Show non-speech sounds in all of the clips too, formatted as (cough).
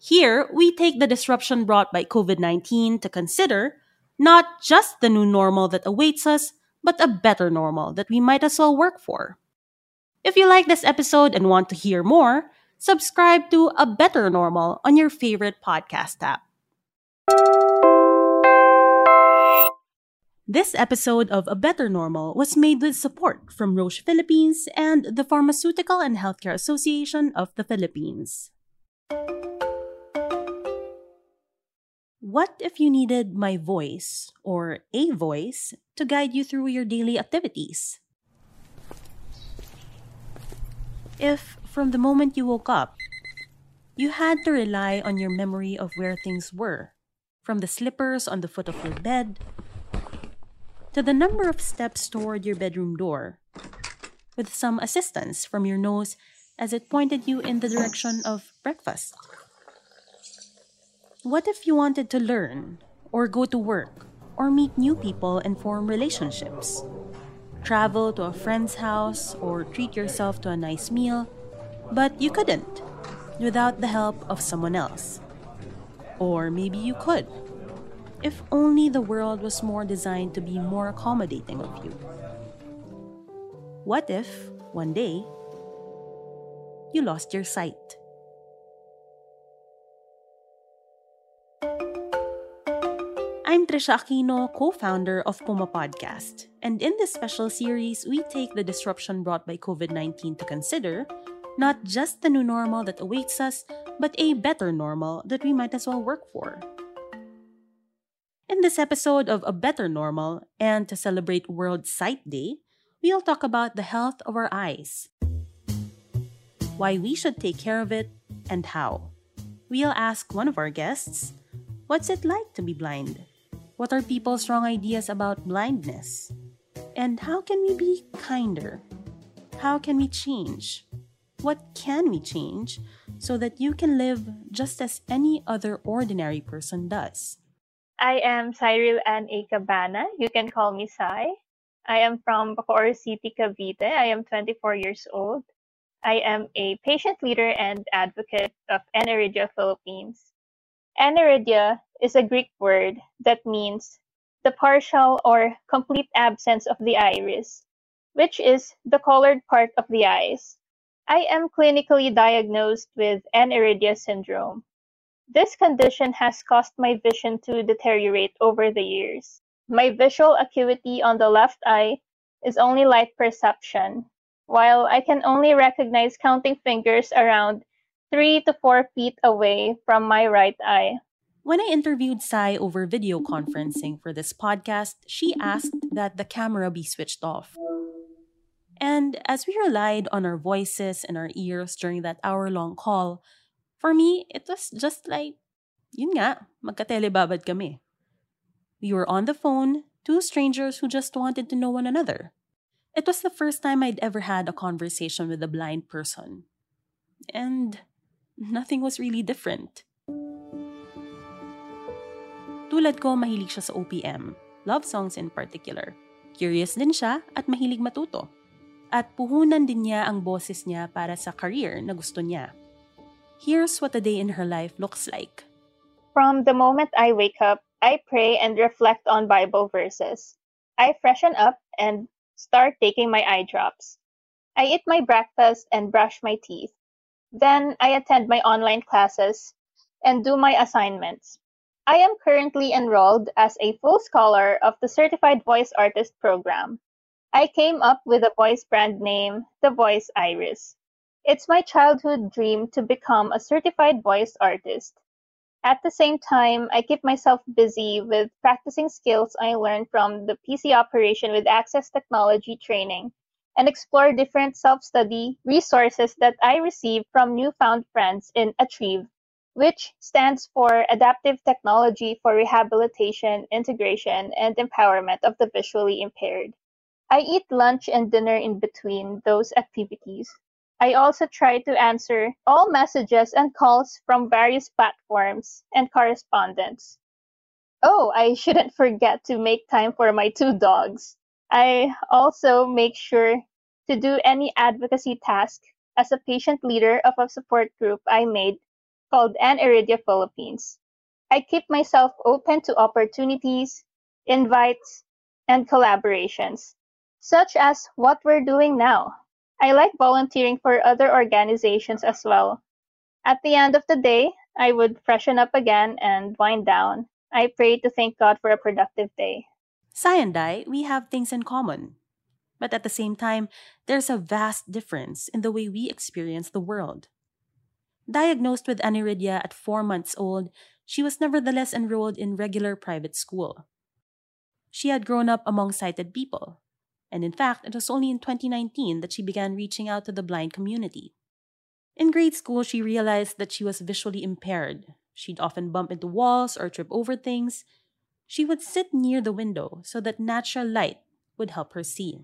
Here, we take the disruption brought by COVID 19 to consider not just the new normal that awaits us, but a better normal that we might as well work for. If you like this episode and want to hear more, subscribe to A Better Normal on your favorite podcast app. This episode of A Better Normal was made with support from Roche Philippines and the Pharmaceutical and Healthcare Association of the Philippines. What if you needed my voice or a voice to guide you through your daily activities? If, from the moment you woke up, you had to rely on your memory of where things were, from the slippers on the foot of your bed to the number of steps toward your bedroom door, with some assistance from your nose as it pointed you in the direction of breakfast. What if you wanted to learn, or go to work, or meet new people and form relationships? Travel to a friend's house, or treat yourself to a nice meal, but you couldn't without the help of someone else. Or maybe you could, if only the world was more designed to be more accommodating of you. What if, one day, you lost your sight? I'm Trisha Aquino, co founder of Puma Podcast. And in this special series, we take the disruption brought by COVID 19 to consider not just the new normal that awaits us, but a better normal that we might as well work for. In this episode of A Better Normal, and to celebrate World Sight Day, we'll talk about the health of our eyes, why we should take care of it, and how. We'll ask one of our guests, What's it like to be blind? What are people's wrong ideas about blindness? And how can we be kinder? How can we change? What can we change so that you can live just as any other ordinary person does? I am Cyril Ann A. Cabana. You can call me Sai. I am from Bacoor City, Cavite. I am 24 years old. I am a patient leader and advocate of Aniridia Philippines. Aniridia is a Greek word that means the partial or complete absence of the iris, which is the colored part of the eyes. I am clinically diagnosed with aniridia syndrome. This condition has caused my vision to deteriorate over the years. My visual acuity on the left eye is only light perception, while I can only recognize counting fingers around three to four feet away from my right eye. When I interviewed Sai over video conferencing for this podcast, she asked that the camera be switched off. And as we relied on our voices and our ears during that hour long call, for me, it was just like, yun nga, magkatelebabad kami. We were on the phone, two strangers who just wanted to know one another. It was the first time I'd ever had a conversation with a blind person. And nothing was really different. Tulad ko, mahilig siya sa OPM, love songs in particular. Curious din siya at mahilig matuto. At puhunan din niya ang boses niya para sa career na gusto niya. Here's what a day in her life looks like. From the moment I wake up, I pray and reflect on Bible verses. I freshen up and start taking my eye drops. I eat my breakfast and brush my teeth. Then I attend my online classes and do my assignments. I am currently enrolled as a full scholar of the Certified Voice Artist program. I came up with a voice brand name, The Voice Iris. It's my childhood dream to become a certified voice artist. At the same time, I keep myself busy with practicing skills I learned from the PC operation with Access Technology training and explore different self-study resources that I receive from newfound friends in Atriev, which stands for Adaptive Technology for Rehabilitation, Integration, and Empowerment of the Visually Impaired. I eat lunch and dinner in between those activities. I also try to answer all messages and calls from various platforms and correspondents. Oh, I shouldn't forget to make time for my two dogs. I also make sure to do any advocacy task as a patient leader of a support group I made called Aniridia Philippines. I keep myself open to opportunities, invites, and collaborations, such as what we're doing now. I like volunteering for other organizations as well. At the end of the day, I would freshen up again and wind down. I pray to thank God for a productive day. Sai and I, we have things in common. But at the same time, there's a vast difference in the way we experience the world. Diagnosed with aniridia at four months old, she was nevertheless enrolled in regular private school. She had grown up among sighted people, and in fact, it was only in 2019 that she began reaching out to the blind community. In grade school, she realized that she was visually impaired. She'd often bump into walls or trip over things. She would sit near the window so that natural light would help her see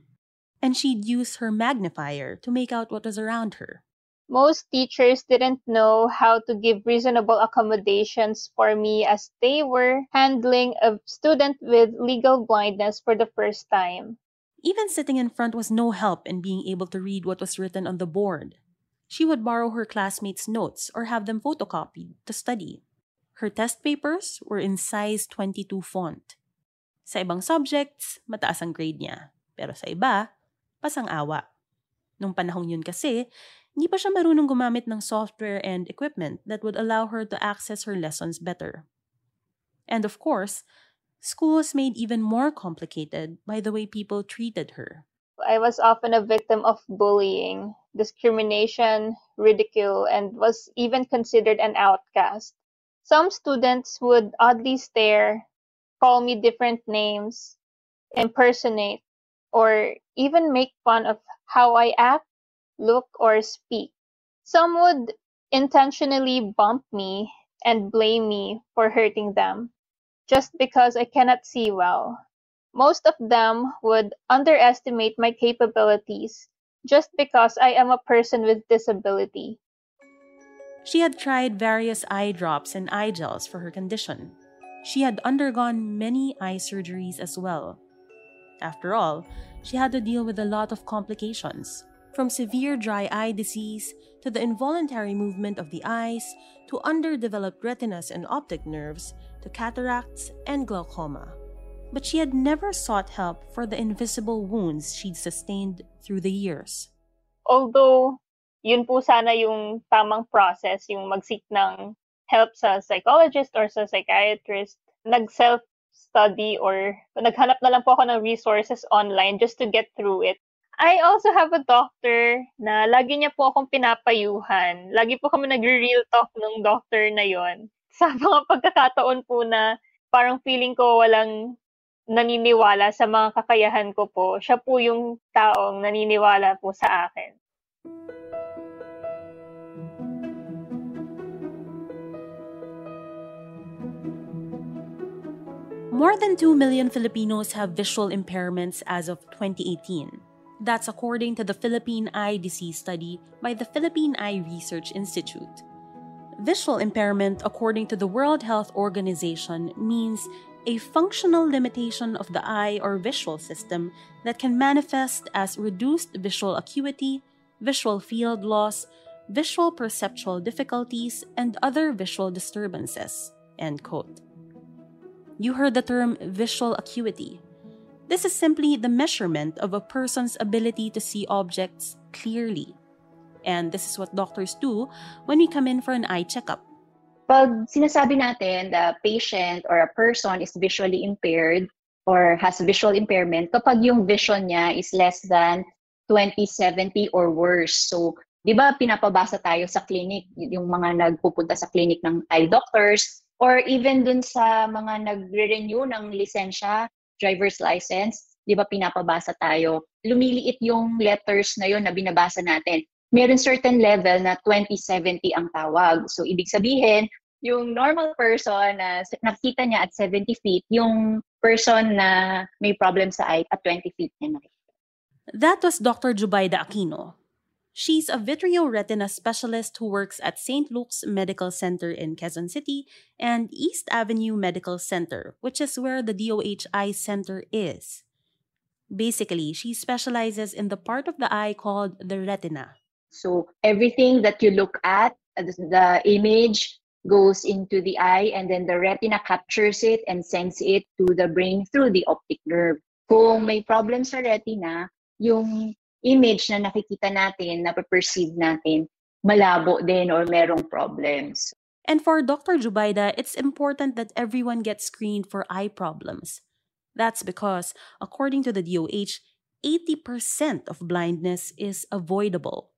and she'd use her magnifier to make out what was around her. Most teachers didn't know how to give reasonable accommodations for me as they were handling a student with legal blindness for the first time. Even sitting in front was no help in being able to read what was written on the board. She would borrow her classmates' notes or have them photocopied to study. Her test papers were in size 22 font. Sa ibang subjects, mataas ang grade niya. Pero sa iba, pasang-awa. Nung panahong yun kasi, hindi pa siya marunong gumamit ng software and equipment that would allow her to access her lessons better. And of course, school was made even more complicated by the way people treated her. I was often a victim of bullying, discrimination, ridicule, and was even considered an outcast. Some students would oddly stare, call me different names, impersonate, or even make fun of how I act, look, or speak. Some would intentionally bump me and blame me for hurting them just because I cannot see well. Most of them would underestimate my capabilities just because I am a person with disability. She had tried various eye drops and eye gels for her condition. She had undergone many eye surgeries as well. After all, she had to deal with a lot of complications, from severe dry eye disease to the involuntary movement of the eyes to underdeveloped retinas and optic nerves to cataracts and glaucoma. But she had never sought help for the invisible wounds she'd sustained through the years. Although, yun po sana yung tamang process, yung mag-seek ng help sa psychologist or sa psychiatrist, nag-self study or naghanap na lang po ako ng resources online just to get through it. I also have a doctor na lagi niya po akong pinapayuhan. Lagi po kami nagre-real talk ng doctor na yon. (laughs) Sa mga pagkakataon po na parang feeling ko walang naniniwala sa mga kakayahan ko po, siya po yung taong naniniwala po sa akin. More than 2 million Filipinos have visual impairments as of 2018. That's according to the Philippine Eye Disease Study by the Philippine Eye Research Institute. Visual impairment, according to the World Health Organization, means a functional limitation of the eye or visual system that can manifest as reduced visual acuity, visual field loss, visual perceptual difficulties, and other visual disturbances. End quote. You heard the term visual acuity. This is simply the measurement of a person's ability to see objects clearly. And this is what doctors do when we come in for an eye checkup. Pag sinasabi natin the patient or a person is visually impaired or has visual impairment, kapag yung vision niya is less than 20/70 or worse. So, di ba pinapabasa tayo sa clinic, yung mga nagpupunta sa clinic ng eye doctors, or even dun sa mga nagre-renew ng lisensya, driver's license, di ba pinapabasa tayo, lumiliit yung letters na yon na binabasa natin. Meron certain level na 2070 ang tawag. So, ibig sabihin, yung normal person na nakita niya at 70 feet, yung person na may problem sa eye at 20 feet niya nakita. That was Dr. Jubaida Aquino. She's a vitreoretina specialist who works at St. Luke's Medical Center in Quezon City and East Avenue Medical Center, which is where the DOH Eye Center is. Basically, she specializes in the part of the eye called the retina. So everything that you look at, uh, the image goes into the eye and then the retina captures it and sends it to the brain through the optic nerve. Kung may problem sa retina, yung image na nakikita natin, na perceive natin, malabo din or merong problems. And for Dr. Jubaida, it's important that everyone gets screened for eye problems. That's because, according to the DOH, 80% of blindness is avoidable.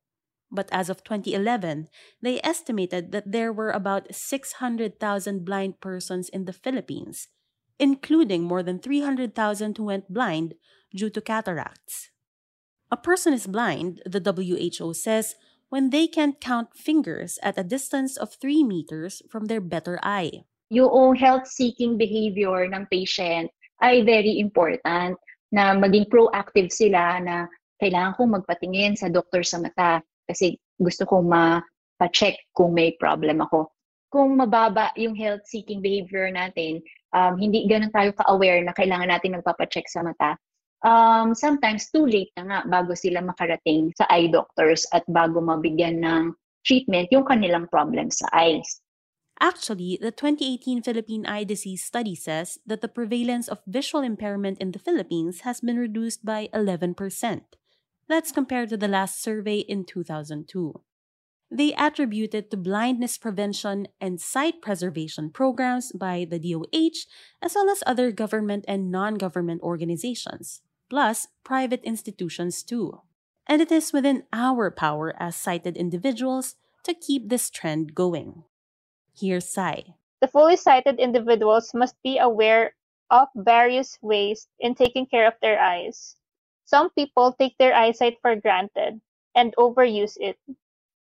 But as of 2011, they estimated that there were about 600,000 blind persons in the Philippines, including more than 300,000 who went blind due to cataracts. A person is blind, the WHO says, when they can count fingers at a distance of 3 meters from their better eye. Yung health-seeking behavior ng patient ay very important na maging proactive sila na kailangan kong magpatingin sa doktor sa mata kasi gusto kong ma-check kung may problem ako. Kung mababa yung health-seeking behavior natin, um, hindi ganun tayo ka-aware na kailangan natin magpapacheck sa mata, um, sometimes too late na nga bago sila makarating sa eye doctors at bago mabigyan ng treatment yung kanilang problem sa eyes. Actually, the 2018 Philippine Eye Disease Study says that the prevalence of visual impairment in the Philippines has been reduced by 11%. That's compared to the last survey in 2002. They attribute it to blindness prevention and sight preservation programs by the DOH, as well as other government and non government organizations, plus private institutions too. And it is within our power as sighted individuals to keep this trend going. Here's Sai. The fully sighted individuals must be aware of various ways in taking care of their eyes. Some people take their eyesight for granted and overuse it.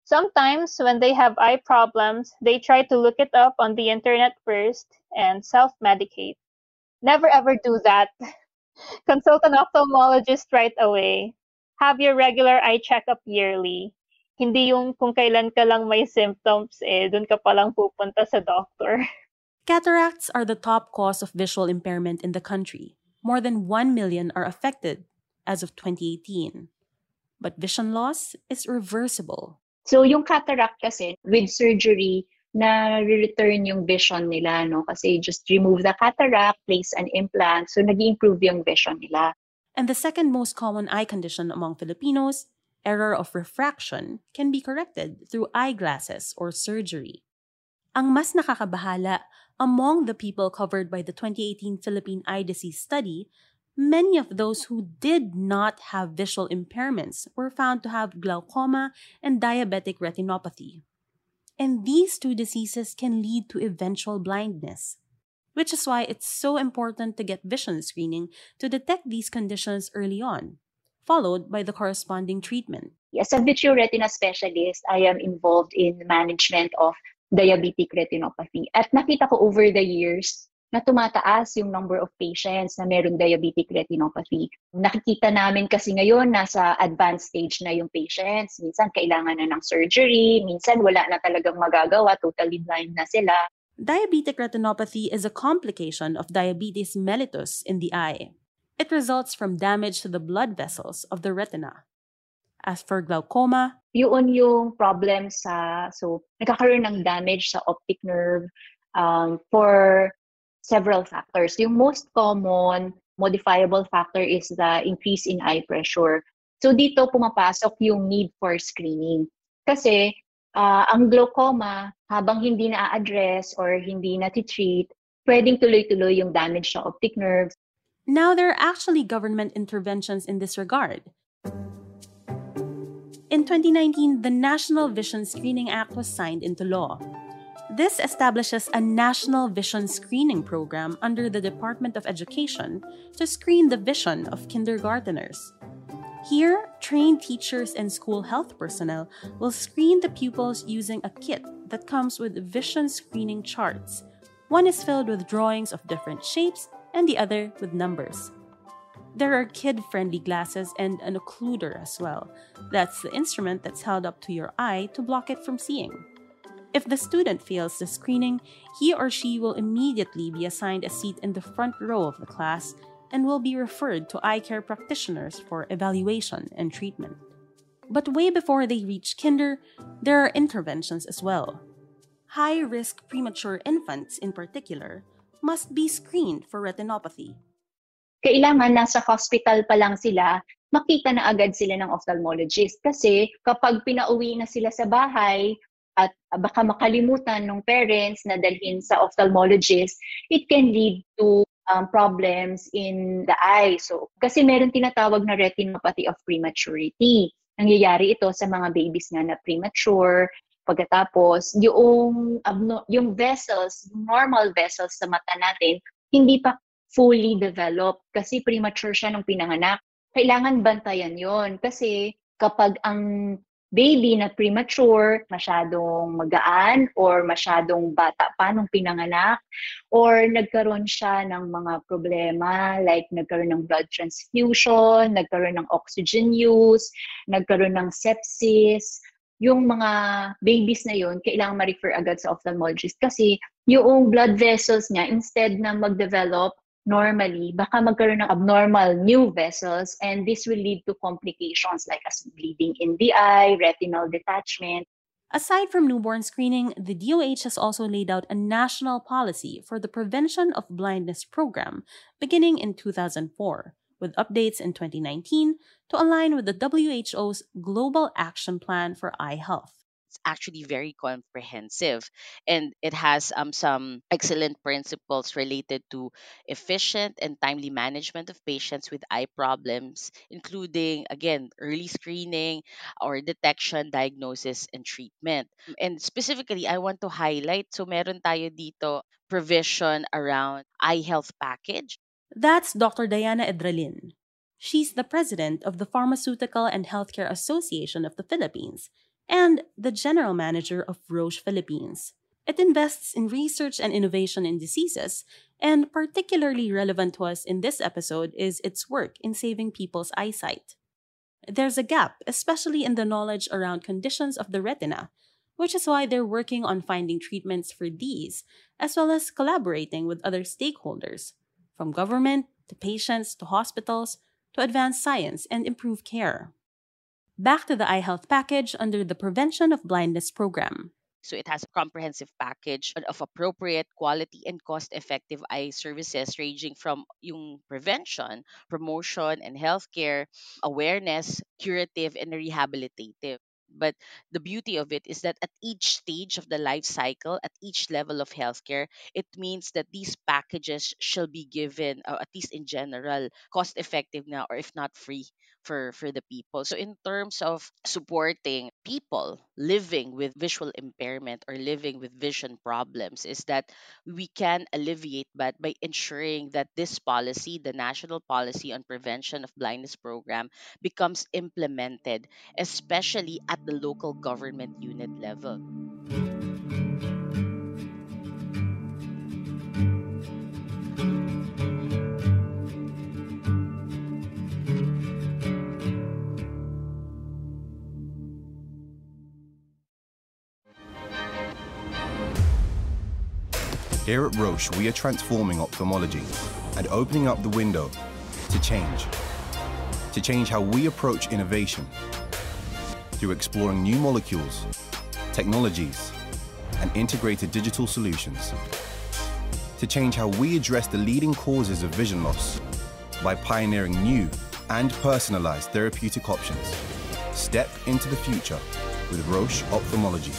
Sometimes, when they have eye problems, they try to look it up on the internet first and self medicate. Never ever do that. (laughs) Consult an ophthalmologist right away. Have your regular eye checkup yearly. Hindi yung kung kailan ka lang may symptoms, eh, dun ka palang pupunta sa doctor. Cataracts are the top cause of visual impairment in the country. More than 1 million are affected as of 2018. But vision loss is reversible. So yung cataract kasi, with surgery, na return yung vision nila, no? Kasi just remove the cataract, place an implant, so nag improve yung vision nila. And the second most common eye condition among Filipinos, error of refraction, can be corrected through eyeglasses or surgery. Ang mas nakakabahala, among the people covered by the 2018 Philippine Eye Disease Study, Many of those who did not have visual impairments were found to have glaucoma and diabetic retinopathy. And these two diseases can lead to eventual blindness, which is why it's so important to get vision screening to detect these conditions early on, followed by the corresponding treatment. As a vitreoretina specialist, I am involved in management of diabetic retinopathy. At nakita ko over the years na tumataas yung number of patients na meron diabetic retinopathy. Nakikita namin kasi ngayon nasa advanced stage na yung patients. Minsan kailangan na ng surgery, minsan wala na talagang magagawa, totally blind na sila. Diabetic retinopathy is a complication of diabetes mellitus in the eye. It results from damage to the blood vessels of the retina. As for glaucoma, yun yung problem sa, so nagkakaroon ng damage sa optic nerve um, for several factors. Yung most common modifiable factor is the increase in eye pressure. So dito pumapasok yung need for screening. Kasi uh, ang glaucoma, habang hindi na-address or hindi na-treat, pwedeng tuloy-tuloy yung damage sa optic nerves. Now, there are actually government interventions in this regard. In 2019, the National Vision Screening Act was signed into law. This establishes a national vision screening program under the Department of Education to screen the vision of kindergarteners. Here, trained teachers and school health personnel will screen the pupils using a kit that comes with vision screening charts. One is filled with drawings of different shapes and the other with numbers. There are kid friendly glasses and an occluder as well. That's the instrument that's held up to your eye to block it from seeing. If the student fails the screening, he or she will immediately be assigned a seat in the front row of the class and will be referred to eye care practitioners for evaluation and treatment. But way before they reach kinder, there are interventions as well. High risk premature infants, in particular, must be screened for retinopathy. Kailangan nasa hospital pa lang sila, makita na agad sila ng ophthalmologist. Kasi kapag pinauwi na sila sa bahay, at baka makalimutan ng parents na dalhin sa ophthalmologist, it can lead to um, problems in the eye. So, kasi meron tinatawag na retinopathy of prematurity. Nangyayari ito sa mga babies nga na premature, pagkatapos yung yung vessels, normal vessels sa mata natin, hindi pa fully developed kasi premature siya nung pinanganak. Kailangan bantayan yon kasi kapag ang baby na premature, masyadong magaan or masyadong bata pa nung pinanganak or nagkaroon siya ng mga problema like nagkaroon ng blood transfusion, nagkaroon ng oxygen use, nagkaroon ng sepsis, yung mga babies na yun, kailangan ma-refer agad sa ophthalmologist kasi yung blood vessels niya, instead na mag-develop, normally, baka magkaroon ng abnormal new vessels and this will lead to complications like as bleeding in the eye, retinal detachment. Aside from newborn screening, the DOH has also laid out a national policy for the Prevention of Blindness program beginning in 2004, with updates in 2019 to align with the WHO's Global Action Plan for Eye Health actually very comprehensive and it has um, some excellent principles related to efficient and timely management of patients with eye problems including again early screening or detection diagnosis and treatment. And specifically i want to highlight so meron tayo dito provision around eye health package. That's dr diana edralin. She's the president of the Pharmaceutical and Healthcare Association of the Philippines and the general manager of Roche Philippines. It invests in research and innovation in diseases, and particularly relevant to us in this episode is its work in saving people's eyesight. There's a gap, especially in the knowledge around conditions of the retina, which is why they're working on finding treatments for these, as well as collaborating with other stakeholders, from government to patients to hospitals to advance science and improve care back to the eye health package under the Prevention of Blindness program. So it has a comprehensive package of appropriate quality and cost-effective eye services ranging from yung prevention, promotion and healthcare, awareness, curative and rehabilitative. But the beauty of it is that at each stage of the life cycle, at each level of healthcare, it means that these packages shall be given, uh, at least in general, cost effective now, or if not free for for the people. So in terms of supporting people living with visual impairment or living with vision problems is that we can alleviate that by ensuring that this policy the national policy on prevention of blindness program becomes implemented especially at the local government unit level Here at Roche, we are transforming ophthalmology and opening up the window to change. To change how we approach innovation through exploring new molecules, technologies, and integrated digital solutions. To change how we address the leading causes of vision loss by pioneering new and personalized therapeutic options. Step into the future with Roche Ophthalmology.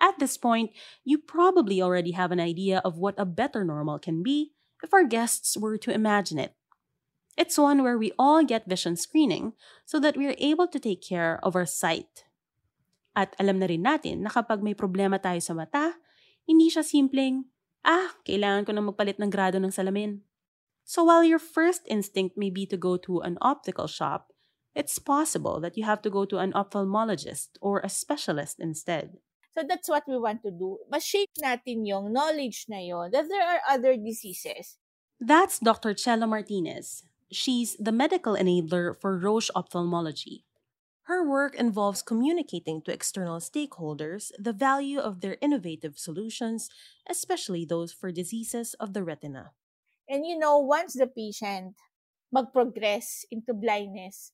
At this point, you probably already have an idea of what a better normal can be if our guests were to imagine it. It's one where we all get vision screening so that we're able to take care of our sight, At alam na rin natin na kapag may problema tayo sa mata, hindi siya simpleng, ah, kailangan ko na magpalit ng grado ng salamin. So while your first instinct may be to go to an optical shop, it's possible that you have to go to an ophthalmologist or a specialist instead. So that's what we want to do. Ma-shape natin yung knowledge na yon that there are other diseases. That's Dr. Chela Martinez. She's the medical enabler for Roche Ophthalmology. Her work involves communicating to external stakeholders the value of their innovative solutions, especially those for diseases of the retina. And you know, once the patient mag-progress into blindness,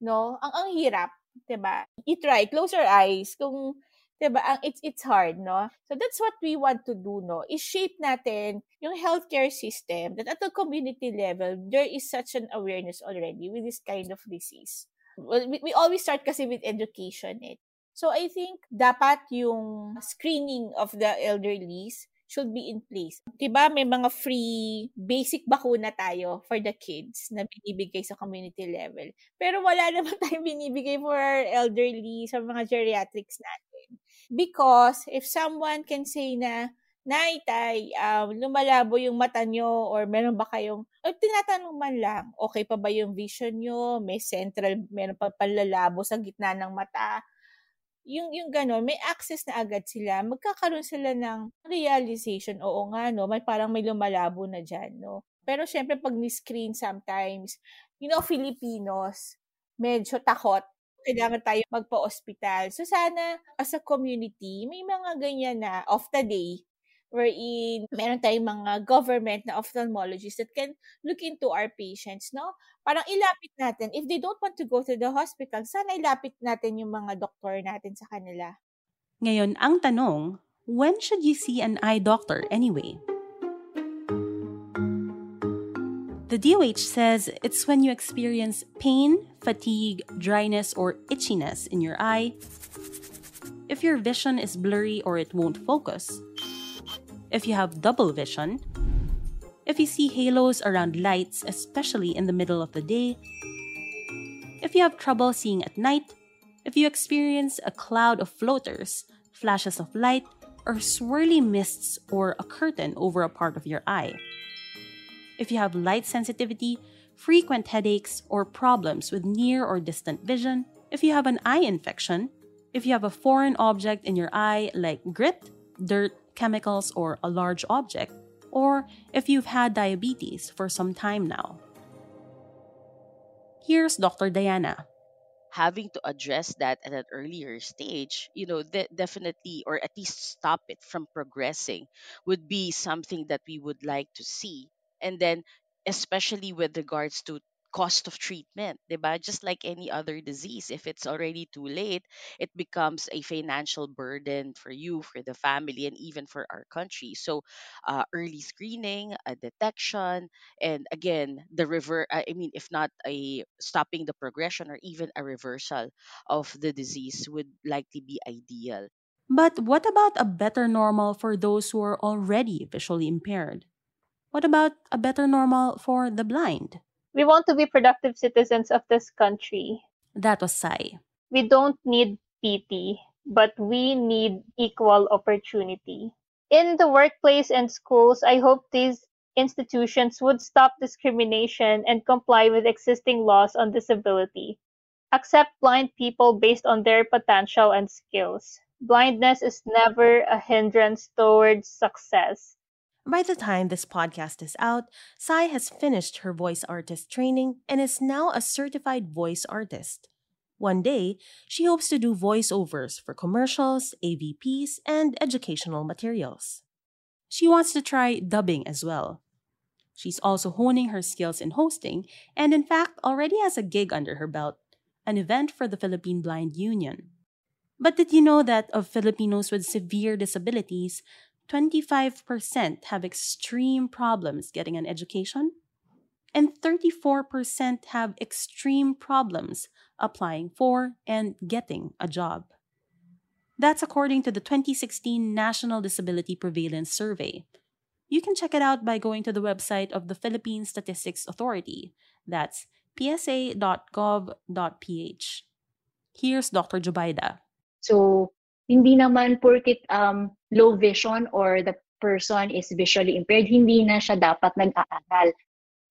no, ang ang hirap, 'di ba? You try, close your eyes kung 'di ba? Ang it's it's hard, no? So that's what we want to do, no? Is shape natin yung healthcare system that at the community level there is such an awareness already with this kind of disease well, we, we always start kasi with education eh. So I think dapat yung screening of the elderlies should be in place. 'Di ba may mga free basic bakuna tayo for the kids na binibigay sa community level. Pero wala (laughs) naman tayong binibigay for our elderly sa mga geriatrics natin. Because if someone can say na Nay, tay, um, lumalabo yung mata nyo or meron ba kayong, o tinatanong man lang, okay pa ba yung vision nyo? May central, meron pa palalabo sa gitna ng mata? Yung, yung gano'n, may access na agad sila. Magkakaroon sila ng realization, oo nga, no, may parang may lumalabo na dyan, no. Pero syempre, pag ni-screen sometimes, you know, Filipinos, medyo takot kailangan tayo magpa-hospital. So sana as a community, may mga ganyan na off the day wherein meron tayong mga government na ophthalmologists that can look into our patients, no? Parang ilapit natin. If they don't want to go to the hospital, sana ilapit natin yung mga doktor natin sa kanila. Ngayon, ang tanong, when should you see an eye doctor anyway? The DOH says it's when you experience pain, fatigue, dryness, or itchiness in your eye, if your vision is blurry or it won't focus, if you have double vision, if you see halos around lights, especially in the middle of the day, if you have trouble seeing at night, if you experience a cloud of floaters, flashes of light, or swirly mists or a curtain over a part of your eye. If you have light sensitivity, frequent headaches, or problems with near or distant vision, if you have an eye infection, if you have a foreign object in your eye like grit, dirt, chemicals, or a large object, or if you've had diabetes for some time now. Here's Dr. Diana. having to address that at an earlier stage, you know, de- definitely, or at least stop it from progressing, would be something that we would like to see. And then, especially with regards to cost of treatment, diba? Just like any other disease, if it's already too late, it becomes a financial burden for you, for the family, and even for our country. So, uh, early screening, a detection, and again, the river. I mean, if not a stopping the progression or even a reversal of the disease, would likely be ideal. But what about a better normal for those who are already visually impaired? What about a better normal for the blind? We want to be productive citizens of this country. That was Sai. We don't need pity, but we need equal opportunity. In the workplace and schools, I hope these institutions would stop discrimination and comply with existing laws on disability. Accept blind people based on their potential and skills. Blindness is never a hindrance towards success. By the time this podcast is out, Sai has finished her voice artist training and is now a certified voice artist. One day, she hopes to do voiceovers for commercials, AVPs, and educational materials. She wants to try dubbing as well. She's also honing her skills in hosting and, in fact, already has a gig under her belt an event for the Philippine Blind Union. But did you know that of Filipinos with severe disabilities, 25% have extreme problems getting an education, and 34% have extreme problems applying for and getting a job. That's according to the 2016 National Disability Prevalence Survey. You can check it out by going to the website of the Philippine Statistics Authority. That's psa.gov.ph. Here's Dr. Jubaida. So, hindi naman porkit um, low vision or the person is visually impaired, hindi na siya dapat nag-aaral.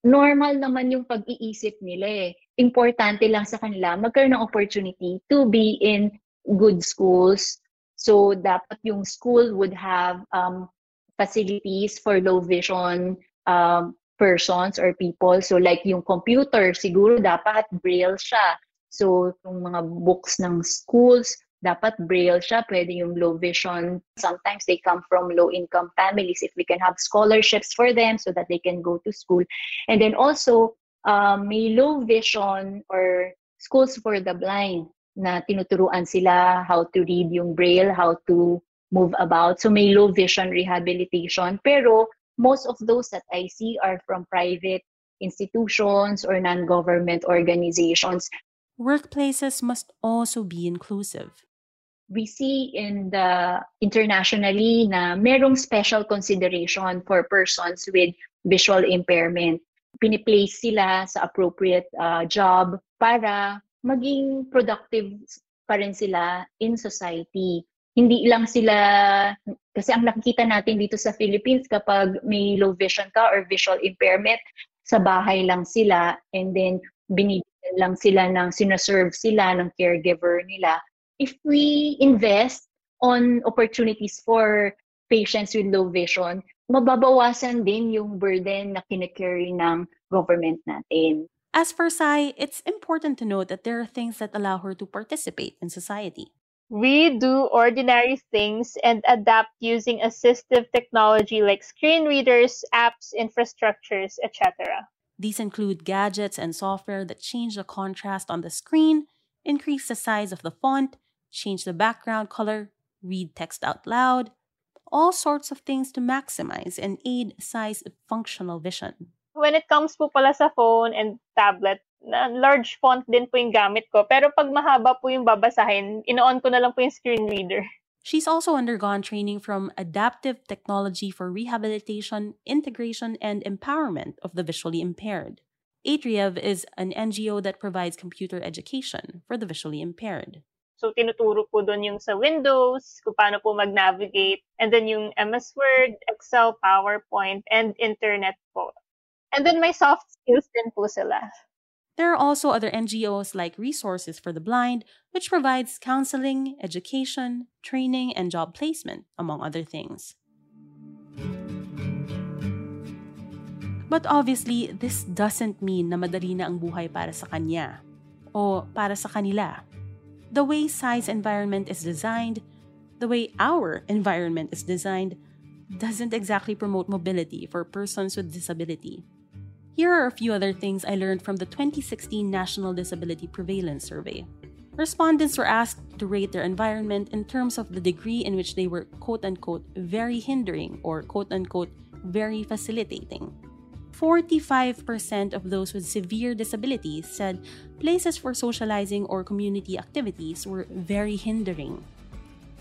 Normal naman yung pag-iisip nila eh. Importante lang sa kanila magkaroon ng opportunity to be in good schools. So, dapat yung school would have um, facilities for low vision um, persons or people. So, like yung computer, siguro dapat braille siya. So, yung mga books ng schools, dapat braille siya, pwede yung low vision. Sometimes they come from low-income families. If we can have scholarships for them so that they can go to school. And then also, um, may low vision or schools for the blind na tinuturuan sila how to read yung braille, how to move about. So may low vision rehabilitation. Pero most of those that I see are from private institutions or non-government organizations. Workplaces must also be inclusive. We see in the internationally na merong special consideration for persons with visual impairment. Piniplace sila sa appropriate uh, job para maging productive pa rin sila in society. Hindi lang sila, kasi ang nakikita natin dito sa Philippines kapag may low vision ka or visual impairment, sa bahay lang sila and then binibigyan lang sila ng sinaserve sila ng caregiver nila if we invest on opportunities for patients with low vision, mababawasan din yung burden na kinicarry ng government natin. As for Sai, it's important to note that there are things that allow her to participate in society. We do ordinary things and adapt using assistive technology like screen readers, apps, infrastructures, etc. These include gadgets and software that change the contrast on the screen, increase the size of the font, change the background color, read text out loud, all sorts of things to maximize and aid Sai's functional vision. When it comes po pala sa phone and tablet, na large font din po yung gamit ko. Pero pag mahaba po yung babasahin, ino-on ko na lang po yung screen reader. She's also undergone training from Adaptive Technology for Rehabilitation, Integration, and Empowerment of the Visually Impaired. Atriev is an NGO that provides computer education for the visually impaired. So, tinuturo po doon yung sa Windows, kung paano po mag-navigate, and then yung MS Word, Excel, PowerPoint, and Internet po. And then may soft skills din po sila. There are also other NGOs like Resources for the Blind, which provides counseling, education, training, and job placement, among other things. But obviously, this doesn't mean na madali na ang buhay para sa kanya o para sa kanila. The way Sai's environment is designed, the way our environment is designed, doesn't exactly promote mobility for persons with disability. Here are a few other things I learned from the 2016 National Disability Prevalence Survey. Respondents were asked to rate their environment in terms of the degree in which they were quote unquote very hindering or quote unquote very facilitating. 45% of those with severe disabilities said places for socializing or community activities were very hindering.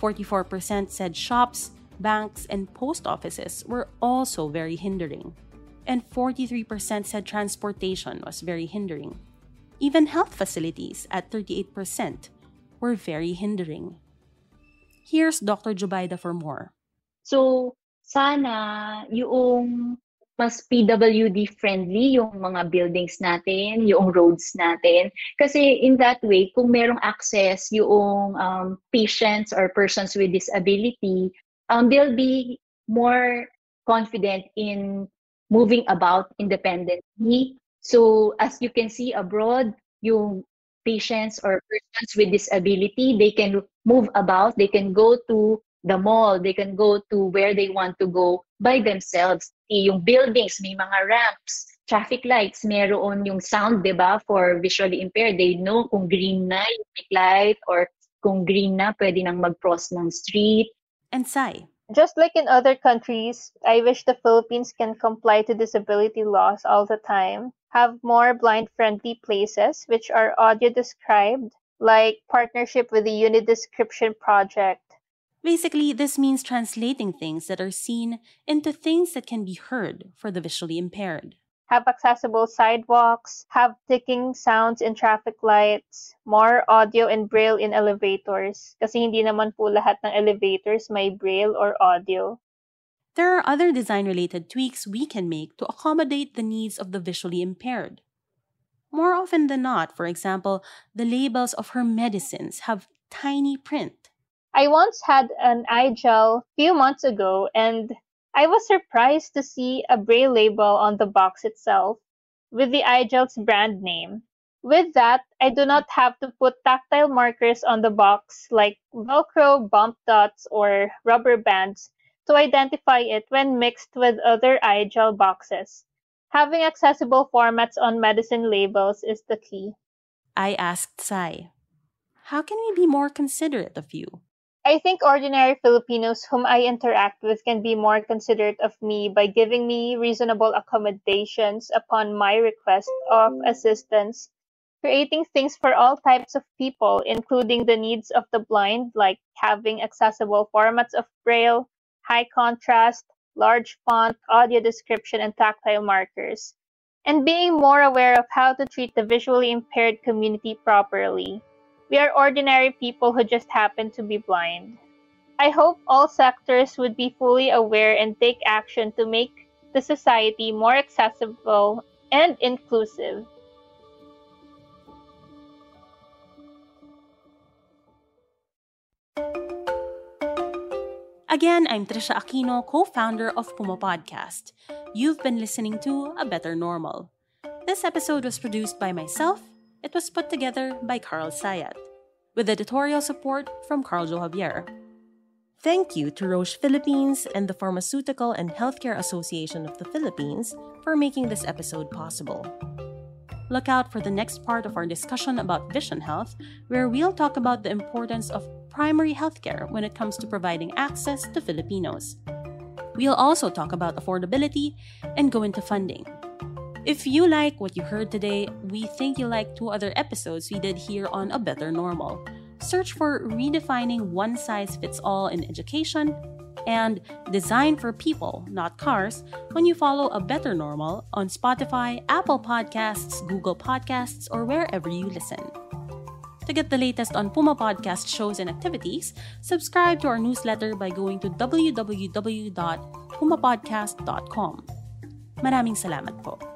44% said shops, banks, and post offices were also very hindering. And 43% said transportation was very hindering. Even health facilities at 38% were very hindering. Here's Dr. Jubaida for more. So, sana yung mas PWD friendly yung mga buildings natin, yung roads natin. Kasi in that way, kung merong access yung um, patients or persons with disability, um, they'll be more confident in moving about independently. So as you can see abroad, yung patients or persons with disability, they can move about, they can go to the mall, they can go to where they want to go by themselves. Eh, yung buildings, may mga ramps, traffic lights, meron yung sound, di ba, for visually impaired. They know kung green na yung light or kung green na, pwede nang mag-cross ng street. And Sai. Just like in other countries, I wish the Philippines can comply to disability laws all the time, have more blind-friendly places which are audio described, like partnership with the Unidescription Project, Basically, this means translating things that are seen into things that can be heard for the visually impaired. have accessible sidewalks, have ticking sounds in traffic lights, more audio and braille in elevators kasi hindi naman po lahat ng elevators may braille or audio. There are other design related tweaks we can make to accommodate the needs of the visually impaired. More often than not, for example, the labels of her medicines have tiny print. I once had an eye gel few months ago and I was surprised to see a braille label on the box itself with the eye gel's brand name. With that, I do not have to put tactile markers on the box like Velcro, bump dots, or rubber bands to identify it when mixed with other eye gel boxes. Having accessible formats on medicine labels is the key. I asked Sai, How can we be more considerate of you? I think ordinary Filipinos whom I interact with can be more considerate of me by giving me reasonable accommodations upon my request of mm. assistance, creating things for all types of people, including the needs of the blind, like having accessible formats of braille, high contrast, large font, audio description, and tactile markers, and being more aware of how to treat the visually impaired community properly. We are ordinary people who just happen to be blind. I hope all sectors would be fully aware and take action to make the society more accessible and inclusive. Again, I'm Trisha Aquino, co founder of Puma Podcast. You've been listening to A Better Normal. This episode was produced by myself. It was put together by Carl Sayat, with editorial support from Carljoe Javier. Thank you to Roche Philippines and the Pharmaceutical and Healthcare Association of the Philippines for making this episode possible. Look out for the next part of our discussion about vision health, where we'll talk about the importance of primary healthcare when it comes to providing access to Filipinos. We'll also talk about affordability and go into funding. If you like what you heard today, we think you like two other episodes we did here on A Better Normal. Search for Redefining One Size Fits All in Education and Design for People, Not Cars, when you follow A Better Normal on Spotify, Apple Podcasts, Google Podcasts, or wherever you listen. To get the latest on Puma Podcast shows and activities, subscribe to our newsletter by going to www.pumapodcast.com. Maraming salamat po.